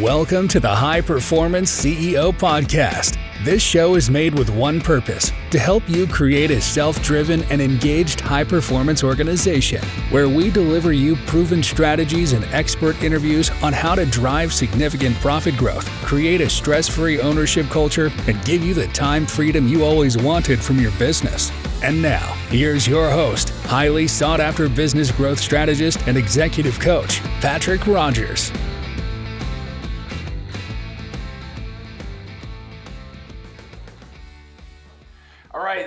Welcome to the High Performance CEO Podcast. This show is made with one purpose to help you create a self driven and engaged high performance organization where we deliver you proven strategies and expert interviews on how to drive significant profit growth, create a stress free ownership culture, and give you the time freedom you always wanted from your business. And now, here's your host, highly sought after business growth strategist and executive coach, Patrick Rogers.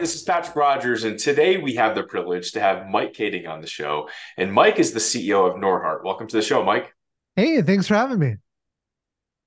This is Patrick Rogers, and today we have the privilege to have Mike Kaeding on the show. And Mike is the CEO of Norhart. Welcome to the show, Mike. Hey, thanks for having me.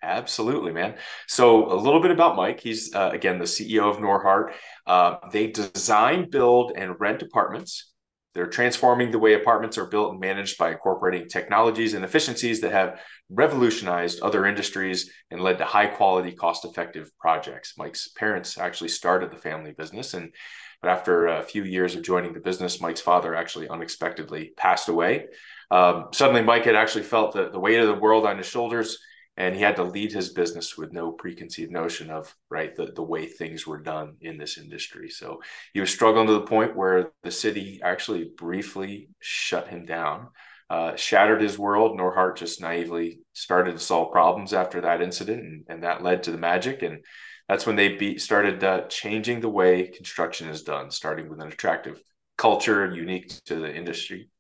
Absolutely, man. So, a little bit about Mike. He's, uh, again, the CEO of Norhart. Uh, they design, build, and rent apartments they're transforming the way apartments are built and managed by incorporating technologies and efficiencies that have revolutionized other industries and led to high quality, cost effective projects. Mike's parents actually started the family business. And but after a few years of joining the business, Mike's father actually unexpectedly passed away. Um, suddenly, Mike had actually felt the, the weight of the world on his shoulders and he had to lead his business with no preconceived notion of right the, the way things were done in this industry. So he was struggling to the point where the city actually briefly shut him down uh, shattered his world. Norhart just naively started to solve problems after that incident and, and that led to the magic. And that's when they be, started uh, changing the way construction is done starting with an attractive culture unique to the industry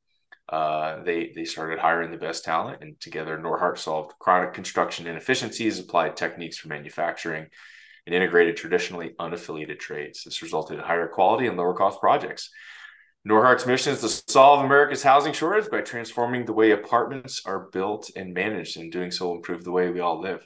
uh, they they started hiring the best talent, and together Norhart solved chronic construction inefficiencies, applied techniques for manufacturing, and integrated traditionally unaffiliated trades. This resulted in higher quality and lower cost projects. Norhart's mission is to solve America's housing shortage by transforming the way apartments are built and managed, and doing so will improve the way we all live.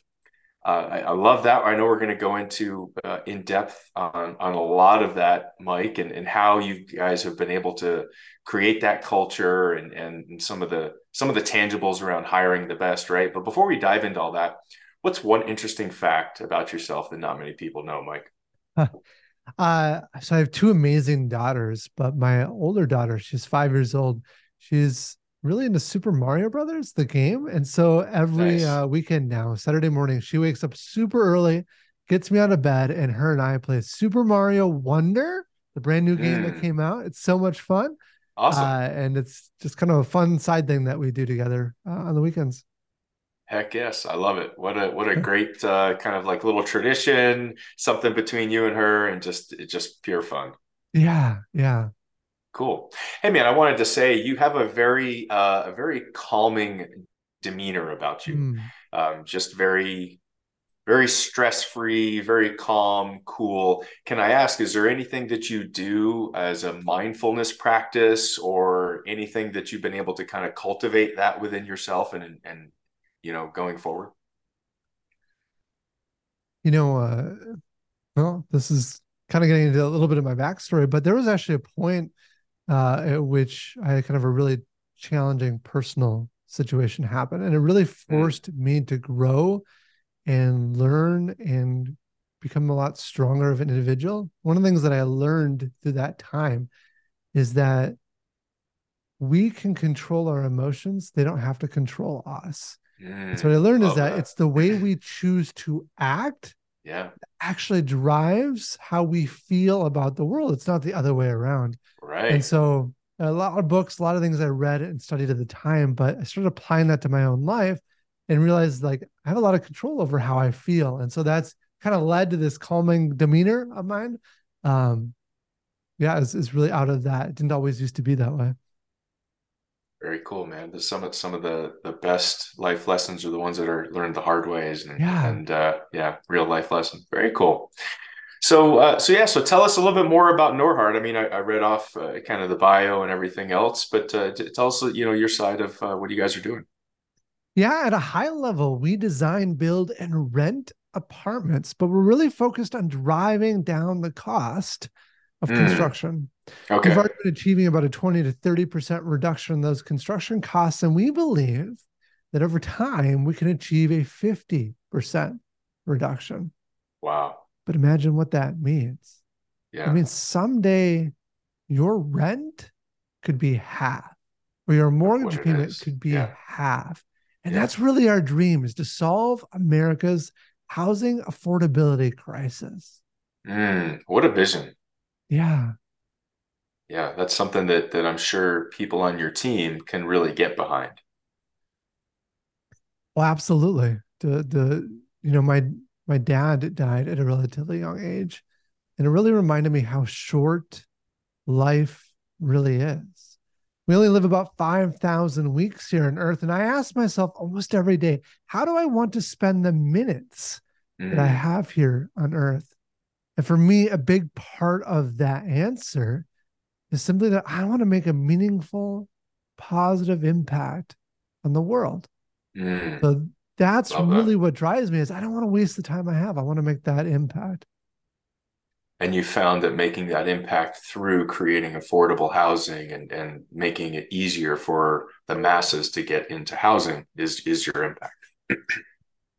Uh, I, I, love that. I know we're going to go into uh, in depth on on a lot of that, Mike, and, and how you guys have been able to create that culture and, and some of the some of the tangibles around hiring the best, right? But before we dive into all that, what's one interesting fact about yourself that not many people know, Mike? Uh, so I have two amazing daughters, but my older daughter, she's five years old. She's really into Super Mario Brothers, the game. And so every nice. uh, weekend now, Saturday morning, she wakes up super early, gets me out of bed, and her and I play Super Mario Wonder, the brand new game mm. that came out. It's so much fun. Awesome. Uh, and it's just kind of a fun side thing that we do together uh, on the weekends. Heck yes, I love it. What a what a great uh, kind of like little tradition, something between you and her, and just just pure fun. Yeah, yeah. Cool. Hey man, I wanted to say you have a very uh, a very calming demeanor about you. Mm. Um, just very very stress free, very calm, cool. Can I ask, is there anything that you do as a mindfulness practice or anything that you've been able to kind of cultivate that within yourself and, and, you know, going forward? You know, uh, well, this is kind of getting into a little bit of my backstory, but there was actually a point uh, at which I had kind of a really challenging personal situation happen. And it really mm. forced mm. me to grow and learn and become a lot stronger of an individual. One of the things that I learned through that time is that we can control our emotions, they don't have to control us. Mm, so what I learned is that, that it's the way we choose to act yeah actually drives how we feel about the world it's not the other way around right and so a lot of books a lot of things i read and studied at the time but i started applying that to my own life and realized like i have a lot of control over how i feel and so that's kind of led to this calming demeanor of mine um yeah it's, it's really out of that it didn't always used to be that way very cool, man. The, some of some of the the best life lessons are the ones that are learned the hard ways, and yeah, and uh, yeah, real life lesson. Very cool. So, uh, so yeah, so tell us a little bit more about Norhart. I mean, I, I read off uh, kind of the bio and everything else, but uh, tell us, you know, your side of uh, what you guys are doing. Yeah, at a high level, we design, build, and rent apartments, but we're really focused on driving down the cost of mm. construction. Okay. We've already been achieving about a 20 to 30% reduction in those construction costs. And we believe that over time we can achieve a 50% reduction. Wow. But imagine what that means. Yeah. I mean, someday your rent could be half, or your mortgage payment could be yeah. half. And yeah. that's really our dream is to solve America's housing affordability crisis. Mm, what a vision. Yeah. Yeah, that's something that that I'm sure people on your team can really get behind. Well, absolutely. The the you know my my dad died at a relatively young age, and it really reminded me how short life really is. We only live about 5,000 weeks here on earth. And I ask myself almost every day, how do I want to spend the minutes mm. that I mm. have here on earth? And for me, a big part of that answer is simply that I want to make a meaningful, positive impact on the world. Mm. So that's Love really that. what drives me is I don't want to waste the time I have. I want to make that impact. And you found that making that impact through creating affordable housing and, and making it easier for the masses to get into housing is is your impact.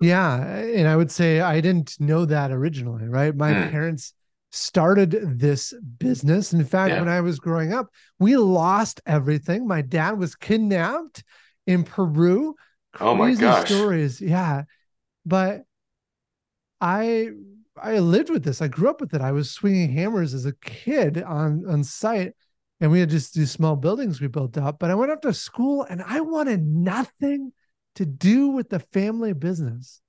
yeah. And I would say I didn't know that originally, right? My mm. parents started this business. In fact, yeah. when I was growing up, we lost everything. My dad was kidnapped in Peru Crazy oh my gosh. stories. Yeah. But I I lived with this. I grew up with it. I was swinging hammers as a kid on on site and we had just these small buildings we built up, but I went up to school and I wanted nothing to do with the family business.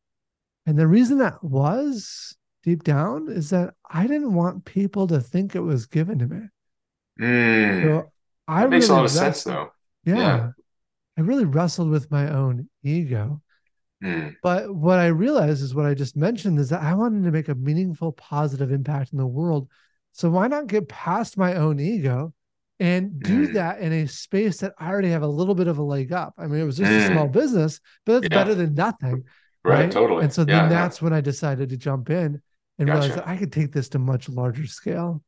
And the reason that was deep down is that I didn't want people to think it was given to me. Mm, so I makes really a lot of sense though. Yeah, yeah. I really wrestled with my own ego. Mm. But what I realized is what I just mentioned is that I wanted to make a meaningful, positive impact in the world. So why not get past my own ego and do mm. that in a space that I already have a little bit of a leg up? I mean, it was just mm. a small business, but it's yeah. better than nothing. Right, right, totally. And so then yeah, that's when I decided to jump in and gotcha. realize that I could take this to much larger scale.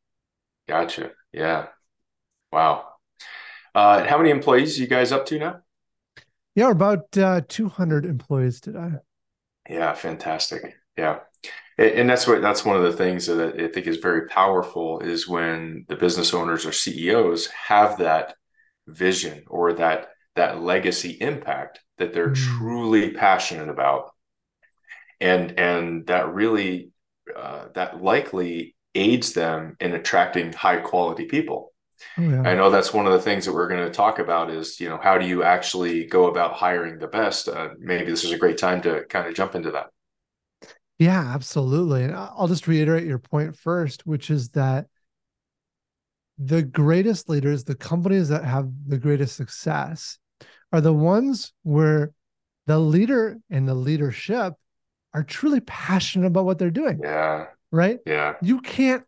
Gotcha. Yeah. Wow. Uh, how many employees you guys up to now? Yeah, we're about uh, 200 employees today. Yeah, fantastic. Yeah. And that's what that's one of the things that I think is very powerful is when the business owners or CEOs have that vision or that that legacy impact that they're mm. truly passionate about and and that really uh, that likely aids them in attracting high quality people Oh, yeah. I know that's one of the things that we're going to talk about is, you know, how do you actually go about hiring the best? Uh, maybe this is a great time to kind of jump into that. Yeah, absolutely. And I'll just reiterate your point first, which is that the greatest leaders, the companies that have the greatest success, are the ones where the leader and the leadership are truly passionate about what they're doing. Yeah. Right? Yeah. You can't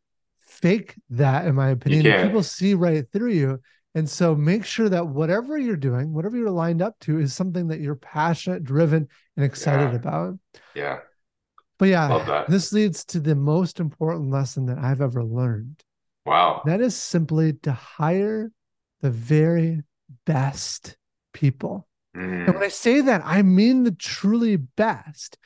fake that, in my opinion. People see right through you. And so make sure that whatever you're doing, whatever you're lined up to, is something that you're passionate, driven, and excited yeah. about. Yeah. But yeah, this leads to the most important lesson that I've ever learned. Wow. That is simply to hire the very best people. Mm. And when I say that, I mean the truly best.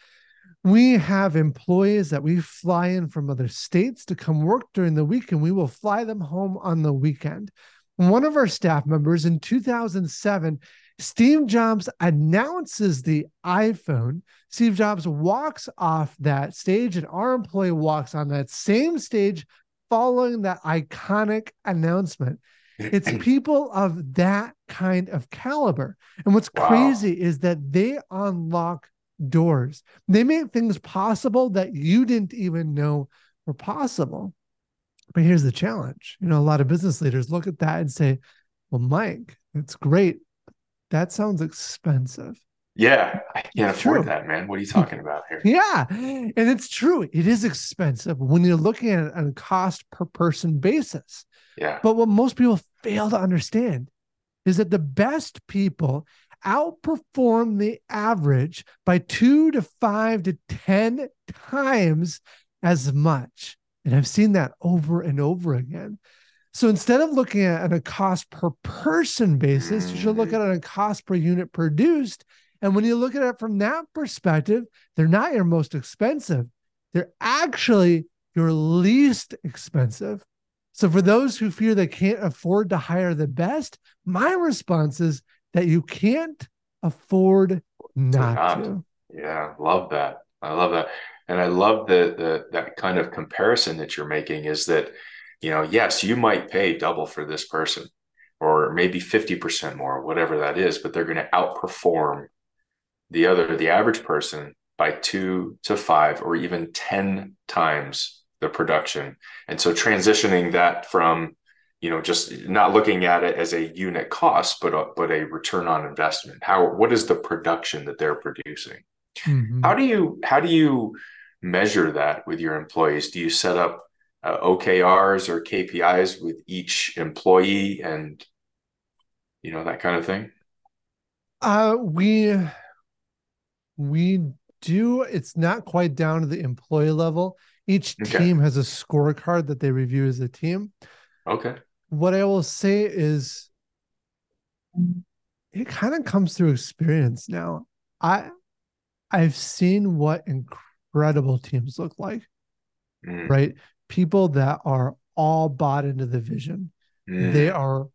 We have employees that we fly in from other states to come work during the week, and we will fly them home on the weekend. One of our staff members in 2007, Steve Jobs announces the iPhone. Steve Jobs walks off that stage, and our employee walks on that same stage following that iconic announcement. It's people of that kind of caliber. And what's wow. crazy is that they unlock doors. They make things possible that you didn't even know were possible. But here's the challenge. You know, a lot of business leaders look at that and say, well, Mike, it's great. That sounds expensive. Yeah, I can't it's afford true. that, man. What are you talking about here? Yeah, and it's true. It is expensive when you're looking at it on a cost per person basis. Yeah. But what most people fail to understand is that the best people outperform the average by two to five to 10 times as much. And I've seen that over and over again. So instead of looking at a cost per person basis, you should look at it on a cost per unit produced. And when you look at it from that perspective, they're not your most expensive. They're actually your least expensive. So for those who fear they can't afford to hire the best, my response is that you can't afford not, not. to. Yeah, love that. I love that. And I love the the that kind of comparison that you're making is that, you know, yes, you might pay double for this person or maybe 50% more, whatever that is, but they're going to outperform the other, the average person by two to five or even 10 times the production. And so transitioning that from, you know, just not looking at it as a unit cost, but a, but a return on investment. How what is the production that they're producing? Mm-hmm. How do you how do you measure that with your employees? Do you set up uh, OKRs or KPIs with each employee and you know that kind of thing? Uh, we we do. It's not quite down to the employee level. Each okay. team has a scorecard that they review as a team. Okay. What I will say is, it kind of comes through experience now. I I've seen what incredible teams look like. Mm. Right? People that are all bought into the vision. Mm. They are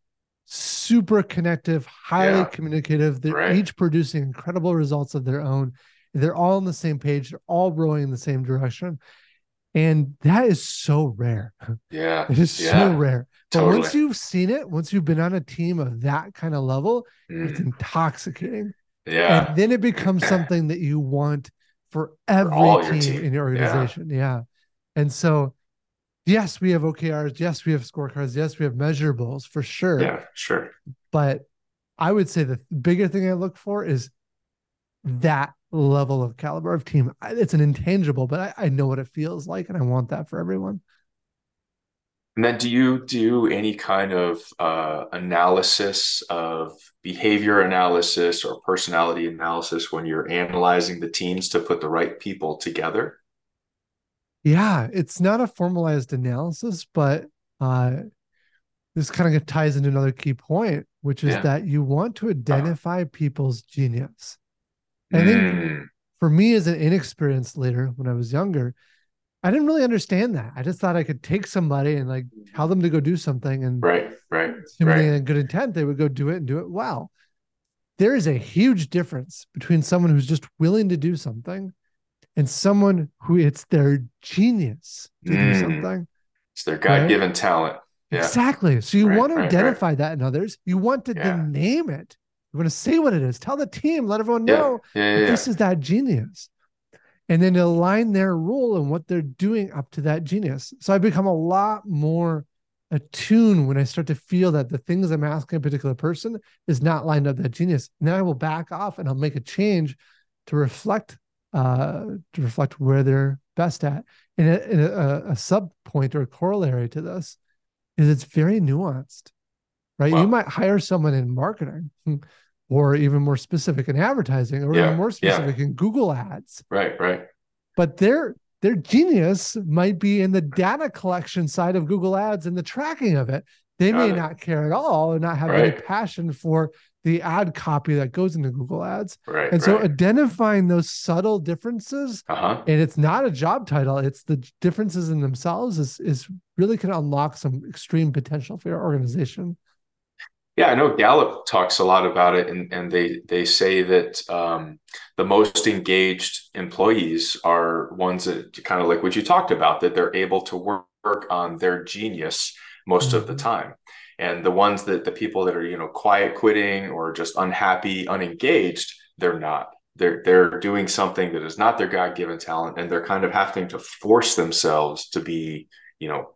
super connective, highly yeah. communicative. They're right. each producing incredible results of their own. They're all on the same page. They're all rowing in the same direction. And that is so rare. Yeah. It is yeah. so rare. But totally. once you've seen it, once you've been on a team of that kind of level, mm. it's intoxicating. Yeah. And then it becomes something that you want for every for team, team, in your organization. Yeah. yeah. And so, yes, we have OKRs. Yes, we have scorecards. Yes, we have measurables for sure. Yeah, sure. But I would say the bigger thing I look for is that level of caliber of team. It's an intangible, but I, I know what it feels like, and I want that for everyone. And then, do you do any kind of uh, analysis of behavior analysis or personality analysis when you're analyzing the teams to put the right people together? Yeah, it's not a formalized analysis, but uh, this kind of ties into another key point, which is yeah. that you want to identify uh people's genius. I think mm. for me as an inexperienced leader when I was younger, I didn't really understand that. I just thought I could take somebody and like tell them to go do something and right, right, assuming right. good intent, they would go do it and do it well. There is a huge difference between someone who's just willing to do something and someone who it's their genius to mm. do something. It's their God-given right? talent. Yeah. Exactly. So you right, want to identify that in others. You want to yeah. name it. You want to say what it is. Tell the team. Let everyone know yeah. Yeah, this is that genius and then align their role and what they're doing up to that genius. So I become a lot more attuned when I start to feel that the things I'm asking a particular person is not lined up that genius. And then I will back off and I'll make a change to reflect uh, to reflect where they're best at. And a, a, a sub point or a corollary to this is it's very nuanced, right? Wow. You might hire someone in marketing or even more specific in advertising or yeah, even more specific yeah. in Google ads. Right, right. But their their genius might be in the data collection side of Google ads and the tracking of it. They Got may it. not care at all or not have right. any passion for the ad copy that goes into Google ads. Right. And so right. identifying those subtle differences, uh-huh. and it's not a job title, it's the differences in themselves is is really can unlock some extreme potential for your organization. Yeah, I know Gallup talks a lot about it, and, and they they say that um, the most engaged employees are ones that kind of like what you talked about, that they're able to work, work on their genius most of the mm-hmm. time, and the ones that the people that are you know quiet quitting or just unhappy, unengaged, they're not. They're they're doing something that is not their God given talent, and they're kind of having to force themselves to be you know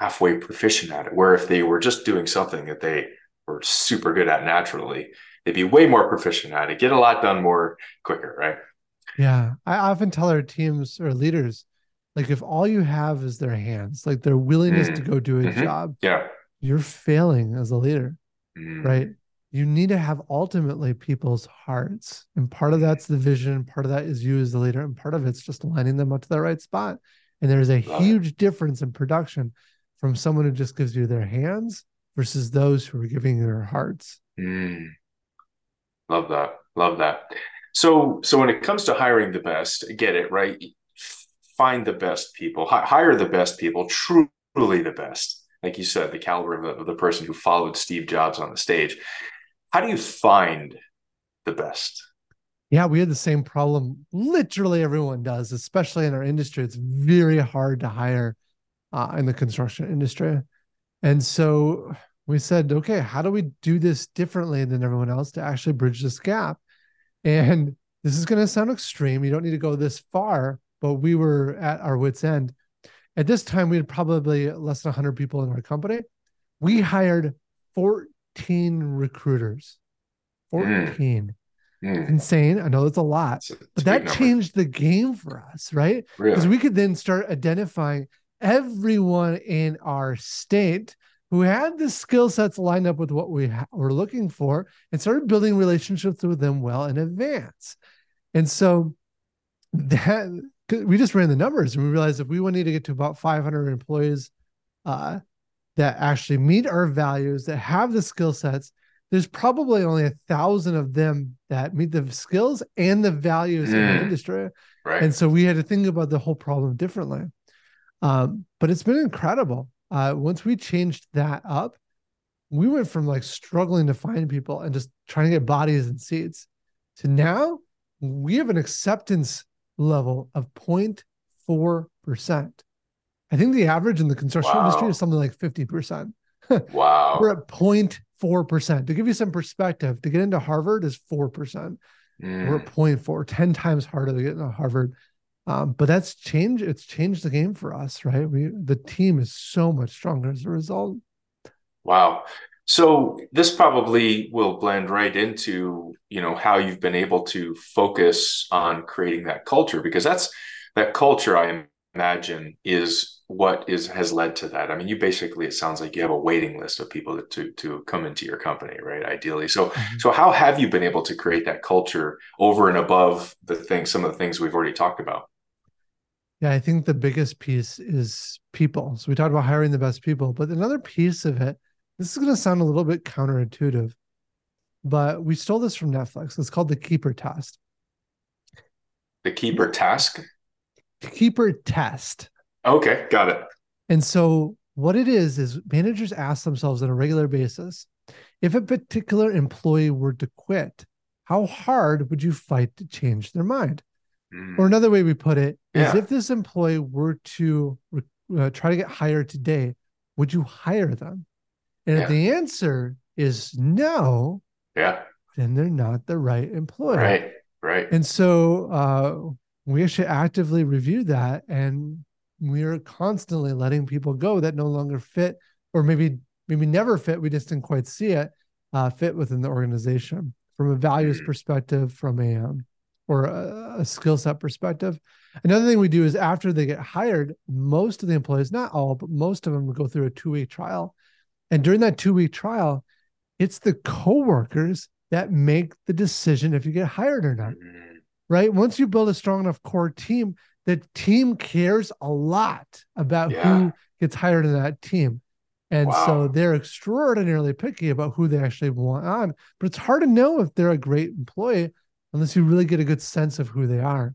halfway proficient at it. Where if they were just doing something that they were super good at naturally, they'd be way more proficient at it, get a lot done more quicker, right? Yeah. I often tell our teams or leaders, like if all you have is their hands, like their willingness mm. to go do a mm-hmm. job, yeah, you're failing as a leader, mm. right? You need to have ultimately people's hearts. And part of that's the vision, part of that is you as the leader, and part of it's just lining them up to the right spot. And there's a Love huge it. difference in production from someone who just gives you their hands versus those who are giving their hearts. Mm. Love that. Love that. So, so when it comes to hiring the best, get it right. Find the best people. hire the best people. Truly the best. Like you said, the caliber of the, of the person who followed Steve Jobs on the stage. How do you find the best? Yeah, we had the same problem. Literally everyone does, especially in our industry. It's very hard to hire uh, in the construction industry. And so we said, okay, how do we do this differently than everyone else to actually bridge this gap? And this is going to sound extreme. You don't need to go this far, but we were at our wits' end. At this time, we had probably less than 100 people in our company. We hired 14 recruiters. 14. Mm. Insane. I know that's a lot, it's a, it's but that changed the game for us, right? Because really? we could then start identifying everyone in our state who had the skill sets lined up with what we ha- were looking for and started building relationships with them well in advance. And so that we just ran the numbers and we realized if we need to get to about 500 employees uh, that actually meet our values, that have the skill sets, there's probably only a thousand of them that meet the skills and the values mm. in the mm. industry. Right. And so we had to think about the whole problem differently. Um, but it's been incredible. Uh, once we changed that up, we went from like struggling to find people and just trying to get bodies and seats to now we have an acceptance level of 0.4%. I think the average in the construction wow. industry is something like 50%. wow. We're at 0.4%. To give you some perspective, to get into Harvard is 4%. Mm. We're at 0.4, 10 times harder to get into Harvard. Um, but that's changed. It's changed the game for us, right? We the team is so much stronger as a result. Wow. So this probably will blend right into you know how you've been able to focus on creating that culture because that's that culture I imagine is what is has led to that. I mean, you basically it sounds like you have a waiting list of people to to come into your company, right? Ideally. So mm-hmm. so how have you been able to create that culture over and above the things some of the things we've already talked about? Yeah, I think the biggest piece is people. So we talked about hiring the best people, but another piece of it, this is going to sound a little bit counterintuitive, but we stole this from Netflix. It's called the Keeper Test. The Keeper Task? Keeper Test. Okay, got it. And so what it is is managers ask themselves on a regular basis, if a particular employee were to quit, how hard would you fight to change their mind? Mm. Or another way we put it is yeah. if this employee were to uh, try to get hired today, would you hire them? And yeah. if the answer is no, yeah, then they're not the right employee. Right, right. And so uh, we actually actively review that, and we are constantly letting people go that no longer fit, or maybe maybe never fit. We just didn't quite see it uh, fit within the organization from a values mm. perspective, from a um, or a, a skill set perspective. Another thing we do is after they get hired, most of the employees, not all, but most of them go through a two week trial. And during that two week trial, it's the coworkers that make the decision if you get hired or not. Mm-hmm. Right. Once you build a strong enough core team, the team cares a lot about yeah. who gets hired in that team. And wow. so they're extraordinarily picky about who they actually want on. But it's hard to know if they're a great employee unless you really get a good sense of who they are.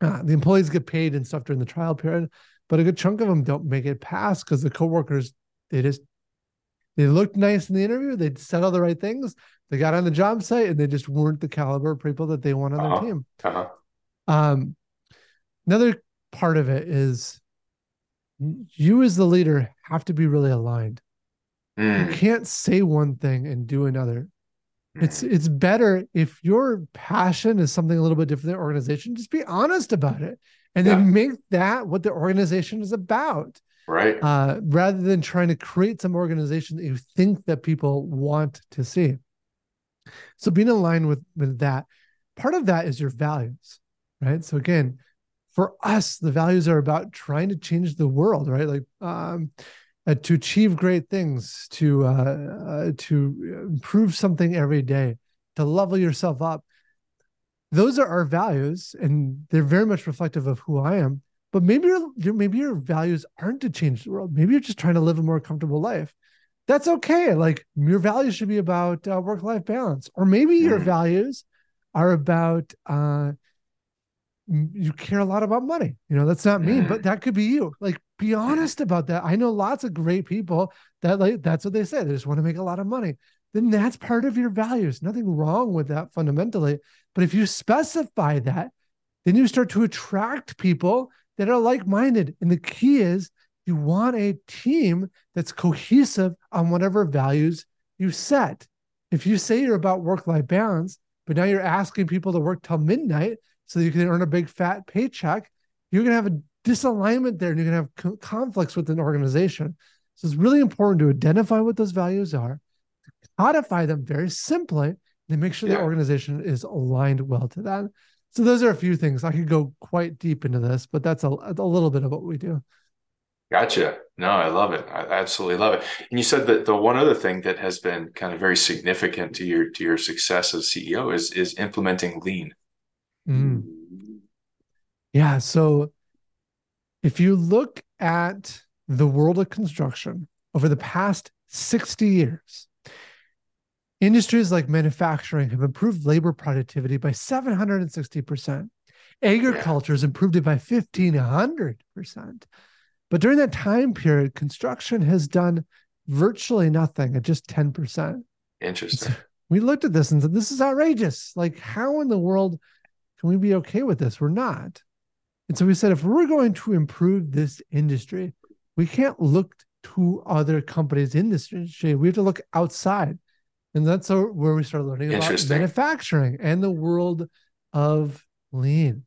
Uh, the employees get paid and stuff during the trial period, but a good chunk of them don't make it past because the coworkers they just they looked nice in the interview, they said all the right things, they got on the job site, and they just weren't the caliber of people that they want on uh-huh. their team. Uh-huh. Um, another part of it is you as the leader have to be really aligned. Mm. You can't say one thing and do another. It's it's better if your passion is something a little bit different than the organization, just be honest about it. And yeah. then make that what the organization is about. Right. Uh, rather than trying to create some organization that you think that people want to see. So being aligned with with that, part of that is your values, right? So again, for us, the values are about trying to change the world, right? Like um, uh, to achieve great things, to uh, uh, to improve something every day, to level yourself up. Those are our values, and they're very much reflective of who I am. But maybe your maybe your values aren't to change the world. Maybe you're just trying to live a more comfortable life. That's okay. Like your values should be about uh, work life balance, or maybe your mm. values are about uh, you care a lot about money. You know, that's not me, but mm. that could be you. Like, be honest about that. I know lots of great people that like that's what they say. They just want to make a lot of money. then that's part of your values. Nothing wrong with that fundamentally. But if you specify that, then you start to attract people that are like minded. And the key is you want a team that's cohesive on whatever values you set. If you say you're about work life balance, but now you're asking people to work till midnight so you can earn a big fat paycheck, you're going to have a disalignment there and you're going to have conflicts with an organization. So it's really important to identify what those values are, codify them very simply, and make sure yeah. the organization is aligned well to that. So those are a few things. I could go quite deep into this, but that's a, a little bit of what we do. Gotcha. No, I love it. I absolutely love it. And you said that the one other thing that has been kind of very significant to your to your success as CEO is is implementing lean. Mm. Yeah. So if you look at the world of construction over the past 60 years, industries like manufacturing have improved labor productivity by 760%. Agriculture has improved it by 1500%. But during that time period, construction has done virtually nothing at just 10%. Interesting. we looked at this and said, this is outrageous. Like, how in the world can we be okay with this? We're not. And so we said, if we're going to improve this industry, we can't look to other companies in this industry. We have to look outside. And that's where we started learning about manufacturing and the world of lean.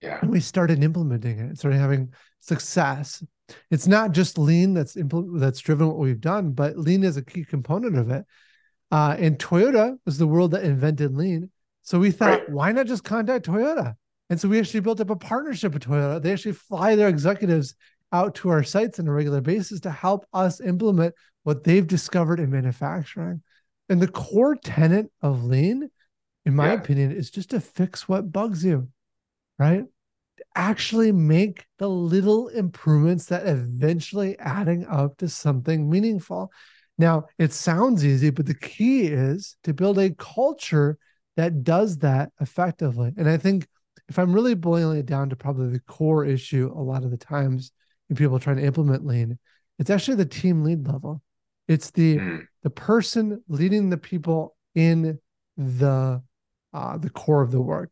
Yeah. And we started implementing it, and started having success. It's not just lean that's impl- that's driven what we've done, but lean is a key component of it. Uh, and Toyota was the world that invented lean. So we thought, right. why not just contact Toyota? And so we actually built up a partnership with Toyota. They actually fly their executives out to our sites on a regular basis to help us implement what they've discovered in manufacturing. And the core tenet of lean, in my yeah. opinion, is just to fix what bugs you right? Actually make the little improvements that eventually adding up to something meaningful. Now, it sounds easy, but the key is to build a culture that does that effectively. And I think if I'm really boiling it down to probably the core issue a lot of the times in people trying to implement lean, it's actually the team lead level. It's the mm. the person leading the people in the uh, the core of the work.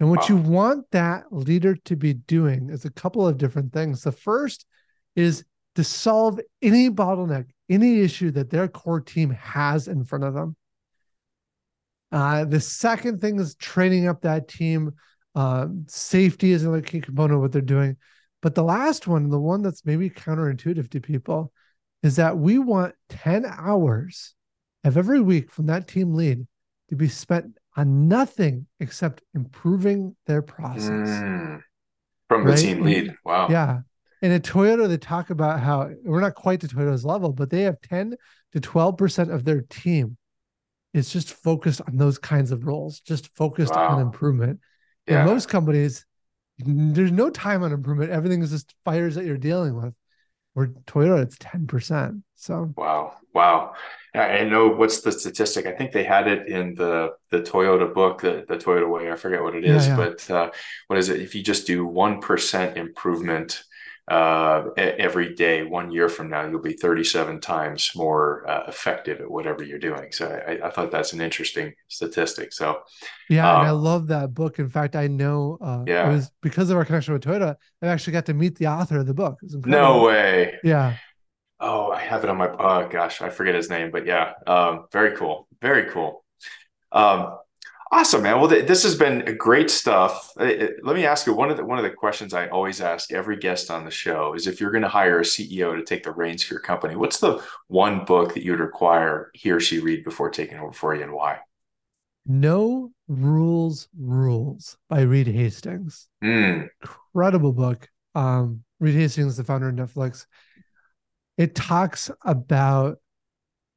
And what wow. you want that leader to be doing is a couple of different things. The first is to solve any bottleneck, any issue that their core team has in front of them. Uh, the second thing is training up that team. Uh, safety is another key component of what they're doing. But the last one, the one that's maybe counterintuitive to people, is that we want 10 hours of every week from that team lead to be spent on nothing except improving their process. Mm, from right? the team lead. Wow. Yeah. And at Toyota, they talk about how we're not quite to Toyota's level, but they have 10 to 12% of their team is just focused on those kinds of roles, just focused wow. on improvement. Yeah. In most companies, there's no time on improvement. Everything is just fires that you're dealing with. Where Toyota, it's 10%. So wow. Wow. I know what's the statistic. I think they had it in the the Toyota book, the, the Toyota way. I forget what it is, yeah, yeah. but uh, what is it? If you just do one percent improvement uh, every day, one year from now, you'll be 37 times more uh, effective at whatever you're doing. So I, I, thought that's an interesting statistic. So yeah, um, I love that book. In fact, I know uh, yeah. it was because of our connection with Toyota. I actually got to meet the author of the book. No way. Yeah oh, I have it on my, oh gosh, I forget his name, but yeah, um, very cool. Very cool. Um, awesome, man. Well, th- this has been great stuff. Uh, uh, let me ask you one of the, one of the questions I always ask every guest on the show is if you're going to hire a CEO to take the reins for your company, what's the one book that you'd require he or she read before taking over for you and why? No Rules Rules by Reed Hastings. Mm. Incredible book. Um, Reed Hastings, the founder of Netflix, it talks about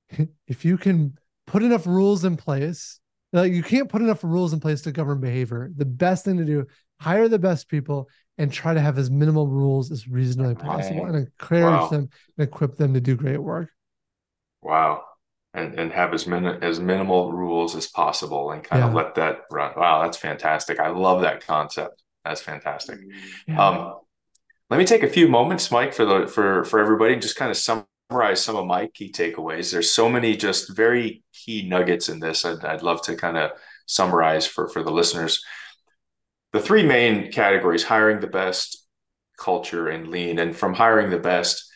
if you can put enough rules in place like you can't put enough rules in place to govern behavior. The best thing to do hire the best people and try to have as minimal rules as reasonably possible and encourage wow. them and equip them to do great work. Wow. And, and have as min- as minimal rules as possible and kind yeah. of let that run. Wow that's fantastic. I love that concept. That's fantastic. Yeah. um let me take a few moments, Mike, for the for for everybody, just kind of summarize summarize some of my key takeaways. There's so many just very key nuggets in this. I'd, I'd love to kind of summarize for for the listeners. The three main categories: hiring the best, culture, and lean. And from hiring the best,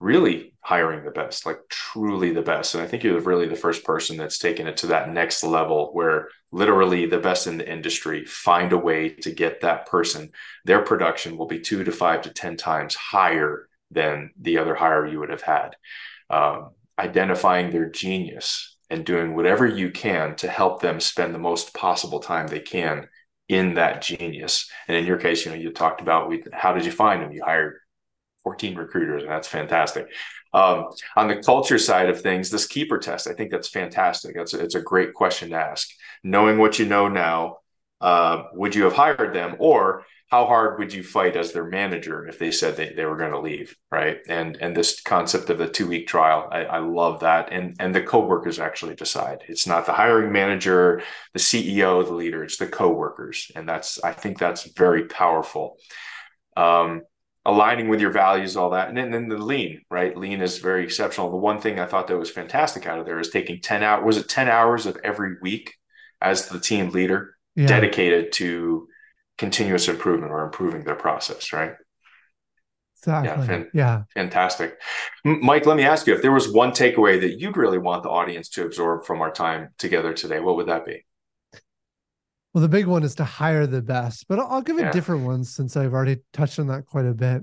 really hiring the best, like truly the best. And I think you're really the first person that's taken it to that next level where literally the best in the industry find a way to get that person, their production will be two to five to 10 times higher than the other hire you would have had. Um, identifying their genius and doing whatever you can to help them spend the most possible time they can in that genius. And in your case, you know, you talked about we, how did you find them? You hired 14 recruiters, and that's fantastic. Um, on the culture side of things, this keeper test, I think that's fantastic. That's a, it's a great question to ask. Knowing what you know now, uh, would you have hired them, or how hard would you fight as their manager if they said they, they were going to leave, right? And and this concept of the two week trial, I, I love that. And and the coworkers actually decide. It's not the hiring manager, the CEO, the leader. It's the coworkers, and that's I think that's very powerful. Um, aligning with your values, all that. And then, then the lean, right? Lean is very exceptional. The one thing I thought that was fantastic out of there is taking 10 hours, was it 10 hours of every week as the team leader yeah. dedicated to continuous improvement or improving their process, right? Exactly. Yeah, fan- yeah. Fantastic. Mike, let me ask you if there was one takeaway that you'd really want the audience to absorb from our time together today, what would that be? Well, the big one is to hire the best, but I'll give it yeah. different ones since I've already touched on that quite a bit.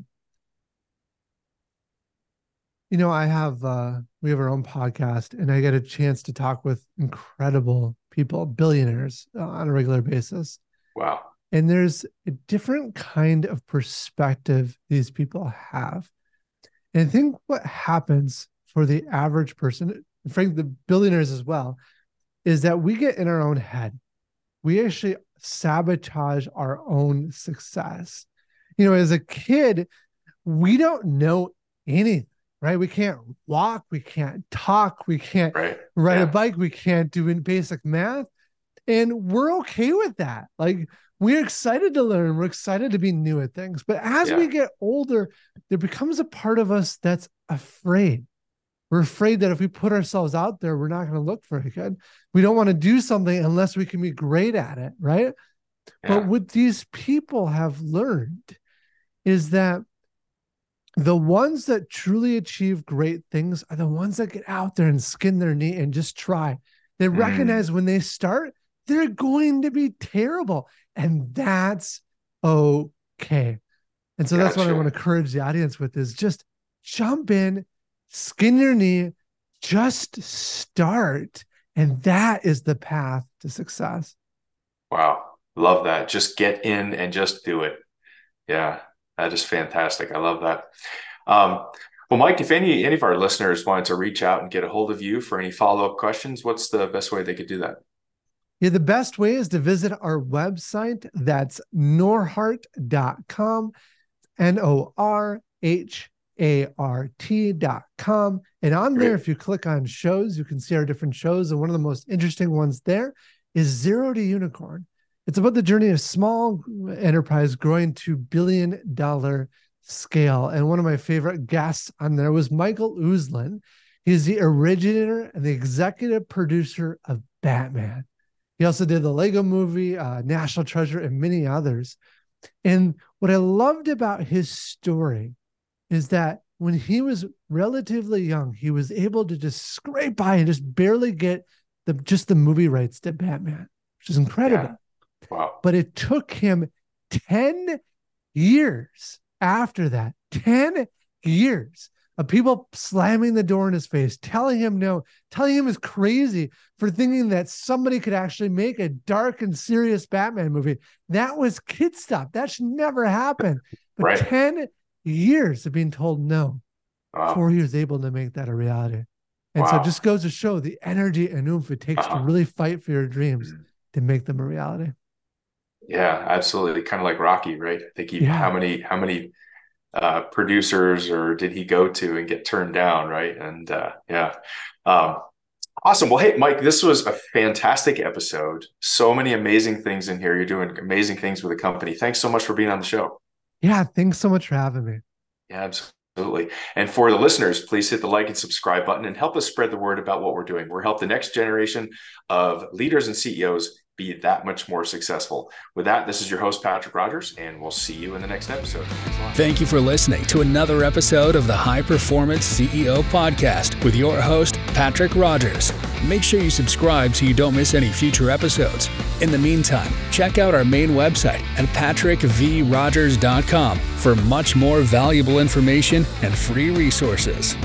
You know, I have uh we have our own podcast and I get a chance to talk with incredible people, billionaires uh, on a regular basis. Wow. And there's a different kind of perspective these people have. And I think what happens for the average person, frankly, the billionaires as well, is that we get in our own head we actually sabotage our own success. You know, as a kid, we don't know anything, right? We can't walk, we can't talk, we can't right. ride yeah. a bike, we can't do in basic math. And we're okay with that. Like we're excited to learn, we're excited to be new at things. But as yeah. we get older, there becomes a part of us that's afraid we're afraid that if we put ourselves out there, we're not going to look very good. We don't want to do something unless we can be great at it, right? Yeah. But what these people have learned is that the ones that truly achieve great things are the ones that get out there and skin their knee and just try. They mm. recognize when they start, they're going to be terrible. And that's okay. And so gotcha. that's what I want to encourage the audience with is just jump in skin your knee, just start. And that is the path to success. Wow. Love that. Just get in and just do it. Yeah, that is fantastic. I love that. Um, well, Mike, if any any of our listeners wanted to reach out and get a hold of you for any follow up questions, what's the best way they could do that? Yeah, the best way is to visit our website. That's norhart.com, N O R H art.com. And on there, if you click on shows, you can see our different shows. And one of the most interesting ones there is Zero to Unicorn. It's about the journey of small enterprise growing to billion dollar scale. And one of my favorite guests on there was Michael Uslan. He's the originator and the executive producer of Batman. He also did the Lego movie, uh, National Treasure, and many others. And what I loved about his story is that when he was relatively young, he was able to just scrape by and just barely get the just the movie rights to Batman, which is incredible. Yeah. Wow. But it took him 10 years after that, 10 years of people slamming the door in his face, telling him no, telling him he's crazy for thinking that somebody could actually make a dark and serious Batman movie. That was kid stuff. That should never happen. But right. 10 years of being told no wow. before he was able to make that a reality. And wow. so it just goes to show the energy and oomph it takes uh-huh. to really fight for your dreams mm-hmm. to make them a reality. Yeah, absolutely. Kind of like Rocky, right? I think he, yeah. how many, how many uh, producers or did he go to and get turned down, right? And uh, yeah. Um, awesome. Well, hey, Mike, this was a fantastic episode. So many amazing things in here. You're doing amazing things with the company. Thanks so much for being on the show. Yeah, thanks so much for having me. Yeah, absolutely. Absolutely. And for the listeners, please hit the like and subscribe button and help us spread the word about what we're doing. We're help the next generation of leaders and CEOs be that much more successful. With that, this is your host, Patrick Rogers, and we'll see you in the next episode. Thank you for listening to another episode of the High Performance CEO Podcast with your host, Patrick Rogers. Make sure you subscribe so you don't miss any future episodes. In the meantime, check out our main website at patrickvrogers.com for much more valuable information and free resources.